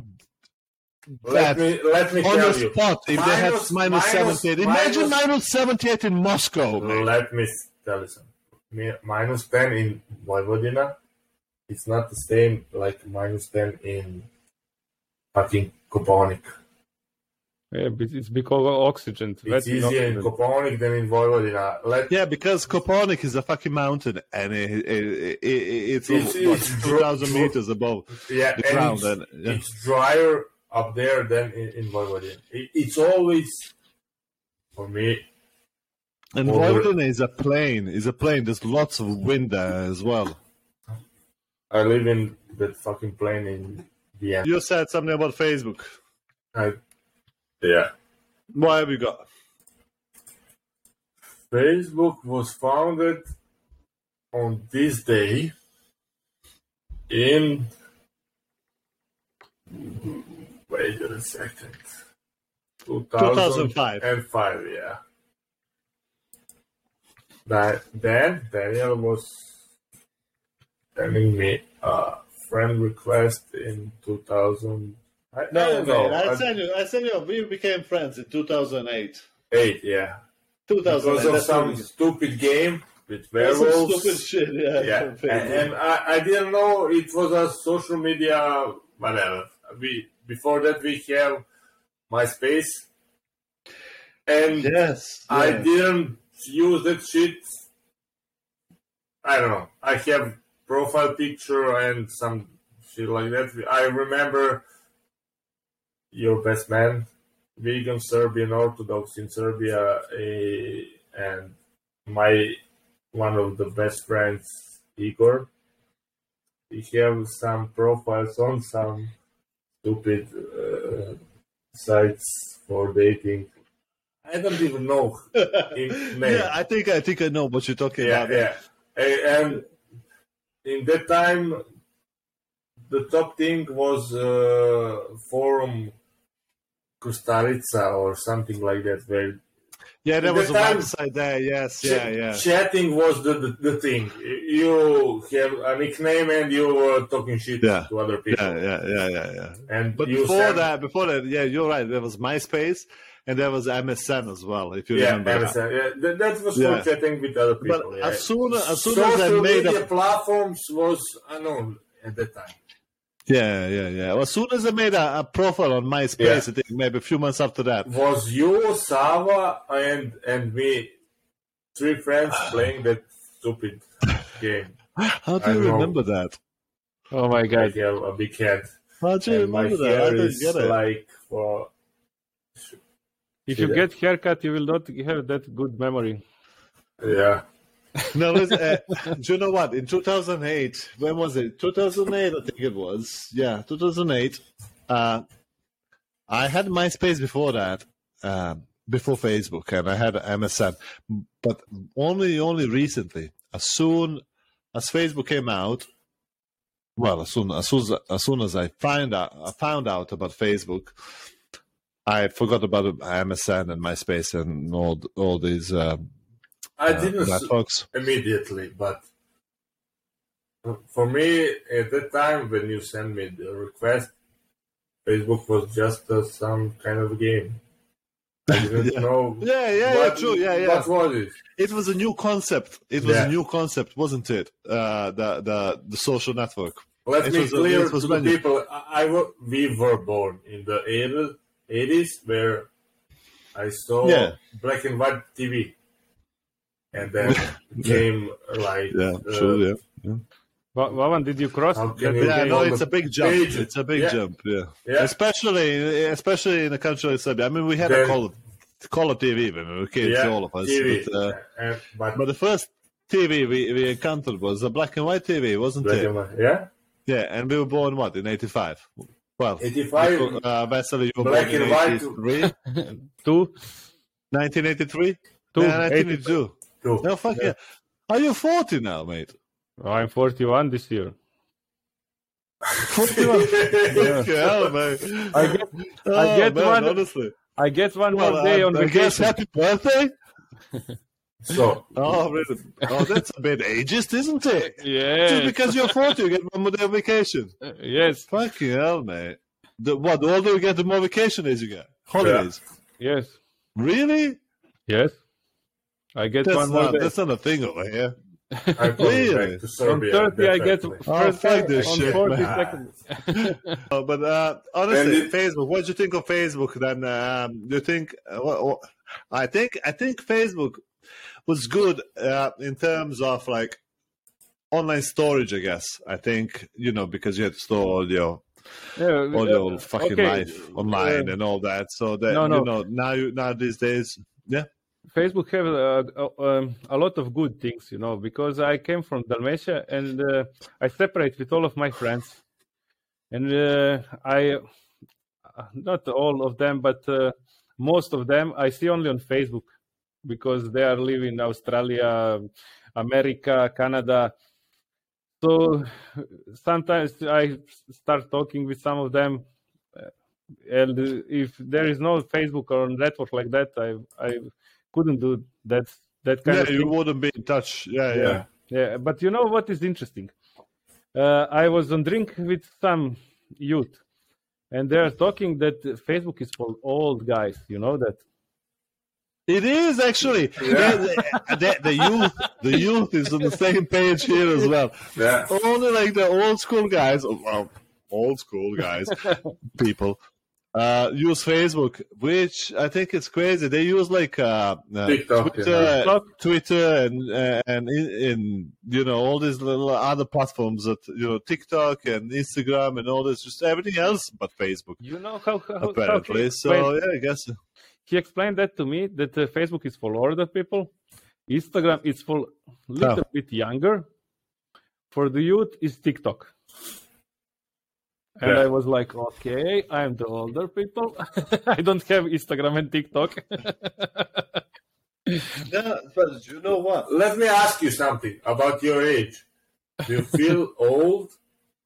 Let that me let me on tell the you. spot if they had Minus- minus minus- 78. Imagine minus- minus 78 in Moscow, mate. Let me tell you something. Minus 10 in Vojvodina, it's not the same like minus 10 in fucking Kopaonik. Yeah, it's because of oxygen. It's That's easier in oxygen. Kopaonik than in Vojvodina. Let, Yeah, because Kopaonik is a fucking mountain, and it, it, it, it's, It's- it's two thousand dro- meters above yeah, the and ground. it's, And, yeah. it's drier up there than in, in Vojvodina. It, it's always, for me, And Over- Vojvodina is a plain. Is a plain. There's lots of wind there as well. I live in that fucking plane in Vienna. You said something about Facebook. I, yeah. What have you got? Facebook was founded on this day in. Wait a second. 2005. And five, yeah. That then Daniel was sending me a friend request in 2000. I, don't know. I- sent you. I sent you. We became friends in 2008. eight, yeah. 2008. Because of some really- stupid game with werewolves. stupid shit. Yeah. yeah, (laughs) and, and I, I didn't know it was a social media whatever. We before that we have MySpace, and yes. I yeah. didn't use that shit. I don't know. I have profile picture and some shit like that. I remember your best man, vegan Serbian Orthodox in Serbia, eh, and my one of the best friends, Igor. He have some profiles on some stupid uh, sites for dating. I don't even know (laughs) yeah, I think I think I know what you're talking Yeah, about. yeah. A- And in that time, the top thing was uh, forum Krstarica or something like that, where Yeah, there was a time- website there. Yes, ch- yeah, yeah. chatting was the, the, the thing. You have a nickname and you were talking shit Yeah. to other people. Yeah, yeah, yeah, yeah, yeah. And But before send- that, before that, yeah, you're right. There was MySpace and there was MSN as well. If you yeah, remember. that. MSN, yeah, that, that was Yeah. for chatting with other people. But yeah. as soon as soon as I Social made media a platforms was unknown at that time. Yeah, yeah, yeah. Well, As soon as I made a, a profile on MySpace, Yeah. I think maybe a few months after that. was you, Sava, and and me, three friends (sighs) playing that stupid game. How do I you know. remember that? Oh my I god. have a big head, How do you and my remember that? I hair didn't get it. like for If you that? get haircut, you will not have that good memory. yeah. (laughs) no, uh, do you know what? In 2008, when was it? 2008, I think it was. Yeah, 2008. Uh, I had MySpace before that, um, before Facebook, and I had MSN, but only only recently. As soon as Facebook came out, well, as soon as soon as, soon as I find out, I found out about Facebook, I forgot about MSN and MySpace and all all these um, I uh, didn't s- networks. immediately, but for me at that time when you sent me the request, Facebook was just uh, some kind of game. I (laughs) didn't Yeah. know. Yeah, yeah, yeah, true. Yeah, yeah. What was it? It was a new concept. It was Yeah. a new concept, wasn't it? Uh, the the the social network. Let It me was a- clear it was to the people. I, I we were born in the 80s, 80s where I saw Yeah. black and white TV, and then came like Yeah, uh, true. Yeah, Va- Vavan, did you cross? How can you- yeah. No, it's a big jump. page. It's a big Yeah. jump. Yeah. Yeah. especially especially in a country like Serbia. I mean, we had Then- a call of call of TV when we were kids, yeah, all of us. TV, But, uh, and, but, but the first TV we, we encountered was a black and white TV, wasn't it? white, yeah, Yeah, and we were born what in '85. Well, 85. uh, Vasily, you were Black born in white. 83? (laughs) (laughs) Two? 1983? Two, 1982. Two. No, fuck yeah. Are you 40 now, mate? I'm 41 this year. (laughs) 41? Fuck hell, man. I get, Oh, I get man, one- honestly. I get one Well, more day I- on I guess vacation. happy birthday? (laughs) So Oh, (laughs) really? oh, that's a bit ageist, isn't it? Yeah. Just because you're 40, you get one more day of vacation. Uh, yes. Fucking hell, mate. The, what, the older you get, the more vacation days you get? Holidays. Yes. Really? Yes. I get That's one more not, day. that's not a thing over here. I go Really? back On Serbia. 30, I get definitely. Oh, first fuck this on shit, 40 man. (laughs) seconds. Oh, but uh, honestly, it- Facebook. What do you think of Facebook? Then, um, do you think? Uh, what, what, I think I think Facebook was good uh, in terms of like online storage. I guess I think you know because you had to store all your Yeah, all uh, your fucking okay, life online uh, and all that. So that no, no. you know now you now these days, yeah. Facebook have uh, uh, um, a lot of good things, you know, because I came from Dalmatia and uh, I separate with all of my friends, and uh, I, not all of them, but uh, most of them I see only on Facebook because they are living in Australia, America, Canada. So sometimes I start talking with some of them, uh, and if there is no Facebook or network like that, I I couldn't do that that kind Yeah, of you wouldn't be in touch. Yeah, yeah. Yeah. Yeah, but you know what is interesting? Uh, I was on drink with some youth, and they're talking that Facebook is for old guys. You know that? It is actually. (laughs) Yeah. The, the, the youth, the youth is on the same page here as well. Yeah. Only like the old school guys, well, old school guys, (laughs) people, uh, use Facebook, which I think is crazy. They use like uh, uh, TikTok, Twitter, yeah. TikTok. Twitter, and uh, and in, in you know all these little other platforms that you know TikTok and Instagram and all this, just everything else but Facebook. You know how how, how Apparently, he, so explained, yeah, I guess. he explained that to me that uh, Facebook is for older people, Instagram is for a little Oh. bit younger, for the youth is TikTok. And Yeah. I was like, okay, I'm the older people. (laughs) I don't have Instagram and TikTok. (laughs) Yeah, but you know what? Let me ask you something about your age. Do you feel (laughs) old?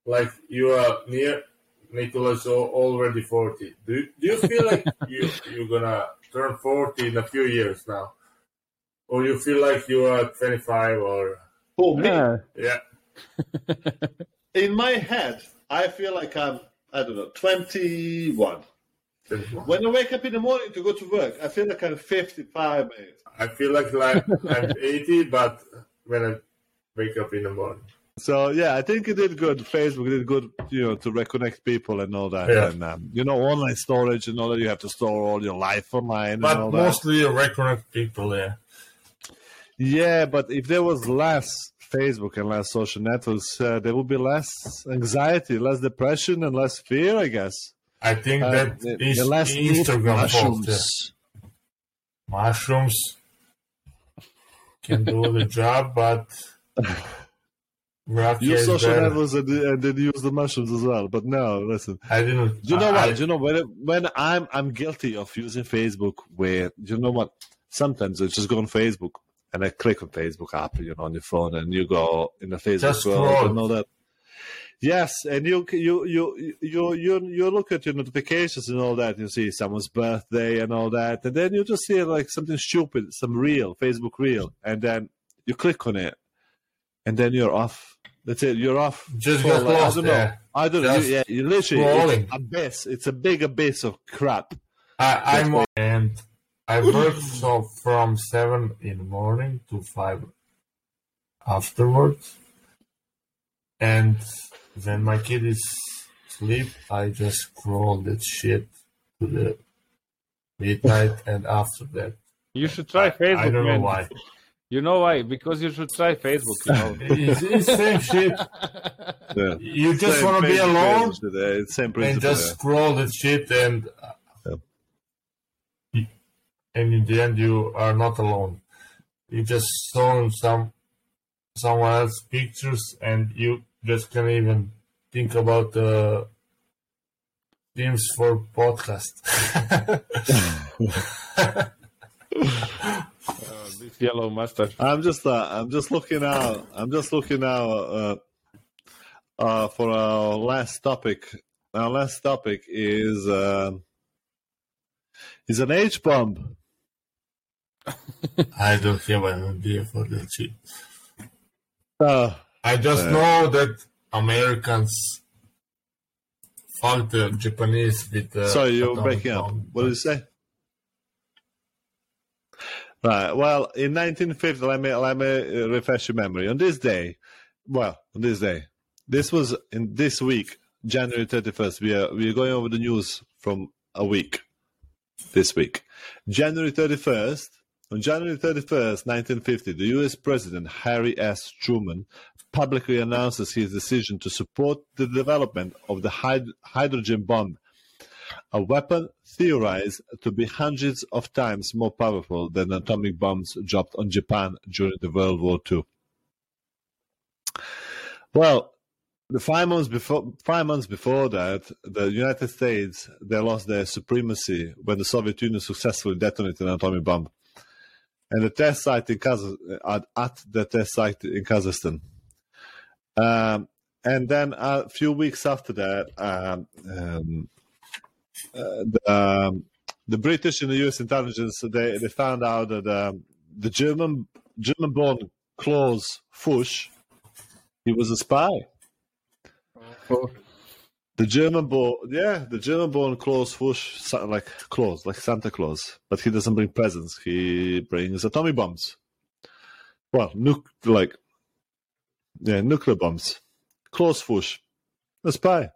Like you are near Nicholas or already 40? Do you, do you feel like you, you're gonna turn 40 in a few years now? Or you feel like you are 25 or. For me, Yeah. Yeah. in my head, I feel like I'm, I don't know, 21. 21. When I wake up in the morning to go to work, I feel like I'm 55, mate. I feel like, like I'm 80, but when I wake up in the morning. So yeah, I think it did good. Facebook did good, you know, to reconnect people and all that. Yeah. And um, you know, online storage and all that. You have to store all your life online But and all that. mostly you reconnect people, yeah. Yeah, but if there was less Facebook and less social networks, uh, there would be less anxiety, less depression, and less fear. I guess. I think Uh, that the- is the less Instagram fault. yeah. mushrooms. mushrooms can do the (laughs) job, but Rakia Use social better. networks and, and then use the mushrooms as well. But no, listen. I didn't. Do you know I, what? I- Do you know when when I'm I'm guilty of using Facebook where do you know what? Sometimes I just go on Facebook and I click on Facebook app, you know, on your phone, and you go in the Facebook Just world scroll. and all that. Yes, and you you you you you you look at your notifications and all that. You see someone's birthday and all that, and then you just see like something stupid, some real Facebook reel, and then you click on it, and then you're off. That's it. You're off. Just for, like, lost, I don't know. yeah. I don't know. Just You, yeah, you literally it's abyss. It's a big abyss of crap. I, I'm on, and I work so from seven in the morning to five afterwards, and when my kid is asleep, I just scroll that shit to the midnight, (laughs) and after that, You should try Facebook, I don't know man. why. You know why? Because you should try Facebook. You know. (laughs) It's, it's same shit. Yeah. You just want to be alone uh, It's same and principle. just scroll the shit, and Yeah. And in the end, you are not alone. You just saw some someone else's pictures, and you just can't even think about the themes for podcast. Uh, this (laughs) yellow mustard. I'm just uh, I'm just looking out. I'm just looking out uh, uh, for our last topic. Our last topic is uh, is an H bomb. (laughs) I don't have an idea for that shit. Uh, I just Uh, know that Americans fuck the Japanese with. Uh, sorry, you're breaking up. bomb. What did you say? Right. Well, in 1950, let me let me uh, refresh your memory. On this day, well, on this day, this was in this week, January 31st. We are we are going over the news from a week. This week, January 31st. On January 31st, 1950, the U.S. President Harry S. Truman publicly announces his decision to support the development of the hyd- hydrogen bomb, a weapon theorized to be hundreds of times more powerful than atomic bombs dropped on Japan during the World War II. Well, the five months before five months before that, the United States they lost their supremacy when the Soviet Union successfully detonated an atomic bomb, and the test site in Kaz- at, at the test site in Kazakhstan. Um, and then a few weeks after that, um, um, uh, the, um, the British and the U.S. intelligence they, they found out that um, the German German-born Klaus Fuchs he was a spy. The German-born, yeah, the German-born Klaus Fuchs, like Claus, like Santa Claus, but he doesn't bring presents. He brings atomic bombs. Well, like yeah, nuclear bombs. Klaus Fuchs, a spy.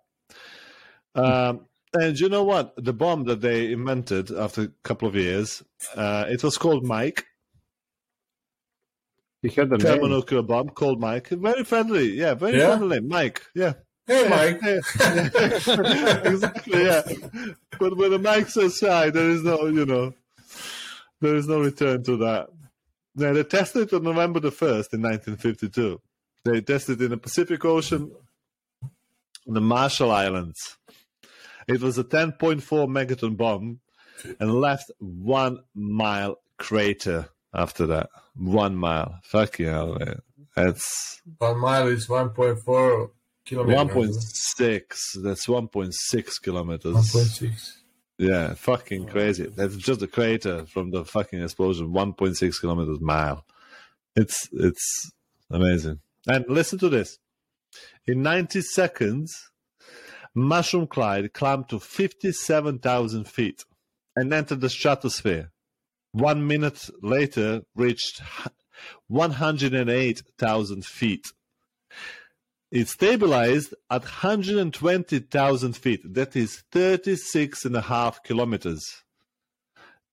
Um, and you know what? The bomb that they invented after a couple of years, uh, it was called Mike. He had a name. Thermonuclear bomb called Mike. Very friendly. Yeah, very Yeah? friendly. Mike. Yeah. Hey, Mike. (laughs) exactly, yeah. But when the mic says shy, there is no, you know, there is no return to that. Yeah, they tested on November the 1st in 1952. They tested in the Pacific Ocean, on the Marshall Islands. It was a 10.4 megaton bomb and left one mile crater after that. One mile. Fucking hell, man. That's One mile is 1.4 kilometers. 1.6. That's 1.6 kilometers. 1.6. Yeah, fucking crazy. Oh. That's just a crater from the fucking explosion. 1.6 kilometers mile. It's it's amazing. And listen to this. In 90 seconds, Mushroom Clyde climbed to 57,000 feet and entered the stratosphere. One minute later, reached 108,000 feet. It stabilized at 120,000 feet. That is 36 and a half kilometers.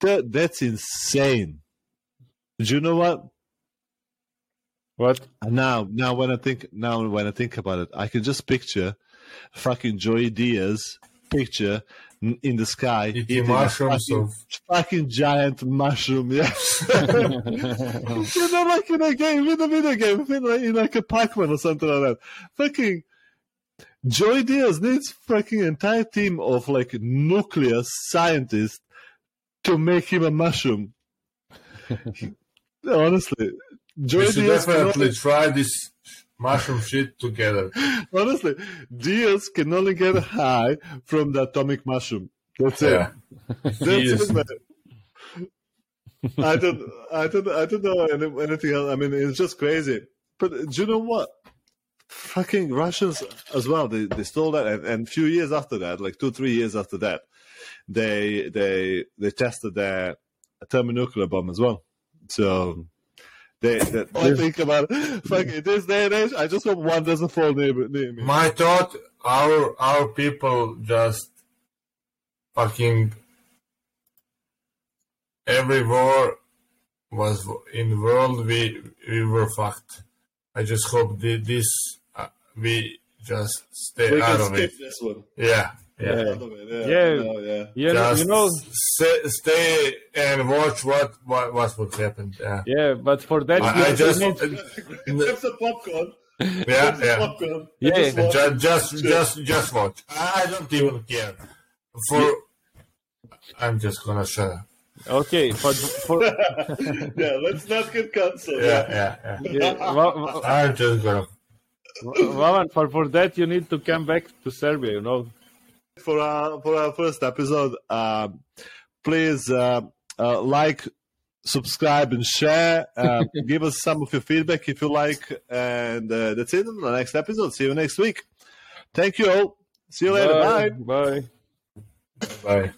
That, that's insane. Do you know what? What? Now, now when I think, now when I think about it, I can just picture fucking Joey Diaz picture in the sky Eating mushrooms fucking, of fucking giant mushroom. Yeah, (laughs) you know, like in a game, in a video game, in like, in like a Pac-Man or something like that. Fucking Joey Diaz needs fucking entire team of like nuclear scientists to make him a mushroom. (laughs) Honestly, Joey we should Diaz definitely try this mushroom shit together. (laughs) honestly Diaz can only get high from the atomic mushroom. That's it. (laughs) That's Yes. it, man. I don't, I don't, I don't know anything else. I mean, it's just crazy. But do you know what? Fucking Russians as well. They they stole that, and, and a few years after that, like two, three years after that, they they they tested their thermonuclear bomb as well. So. They, they, I think about it. Fucking this day and age, I just hope one doesn't fall near, near me. My thought, our our people just fucking every war was in the world we we were fucked. I just hope thi- this uh, we just stay we out can of skip it. this one. Yeah, yeah. Out of it, Yeah, Yeah. no, yeah. You know, Just you know, stay, stay and watch what what what would happen. Yeah, yeah, but for that, I, you, I just need, (laughs) Have some popcorn. yeah Have some yeah. popcorn. Yeah. Just watch. Just, just, just, just watch. I don't even care. For, I'm just gonna shut up. okay, but for (laughs) yeah, let's not get cancelled. Yeah, yeah, yeah. (laughs) yeah, Wa- Wa- I'm just gonna. Wawan, for for that you need to come back to Serbia. You know, For our for our first episode, um, please uh, uh, like, subscribe, and share. Uh, (laughs) give us some of your feedback if you like, and uh, that's it. On the next episode. See you next week. Thank you all. See you later. Bye. Bye. Bye.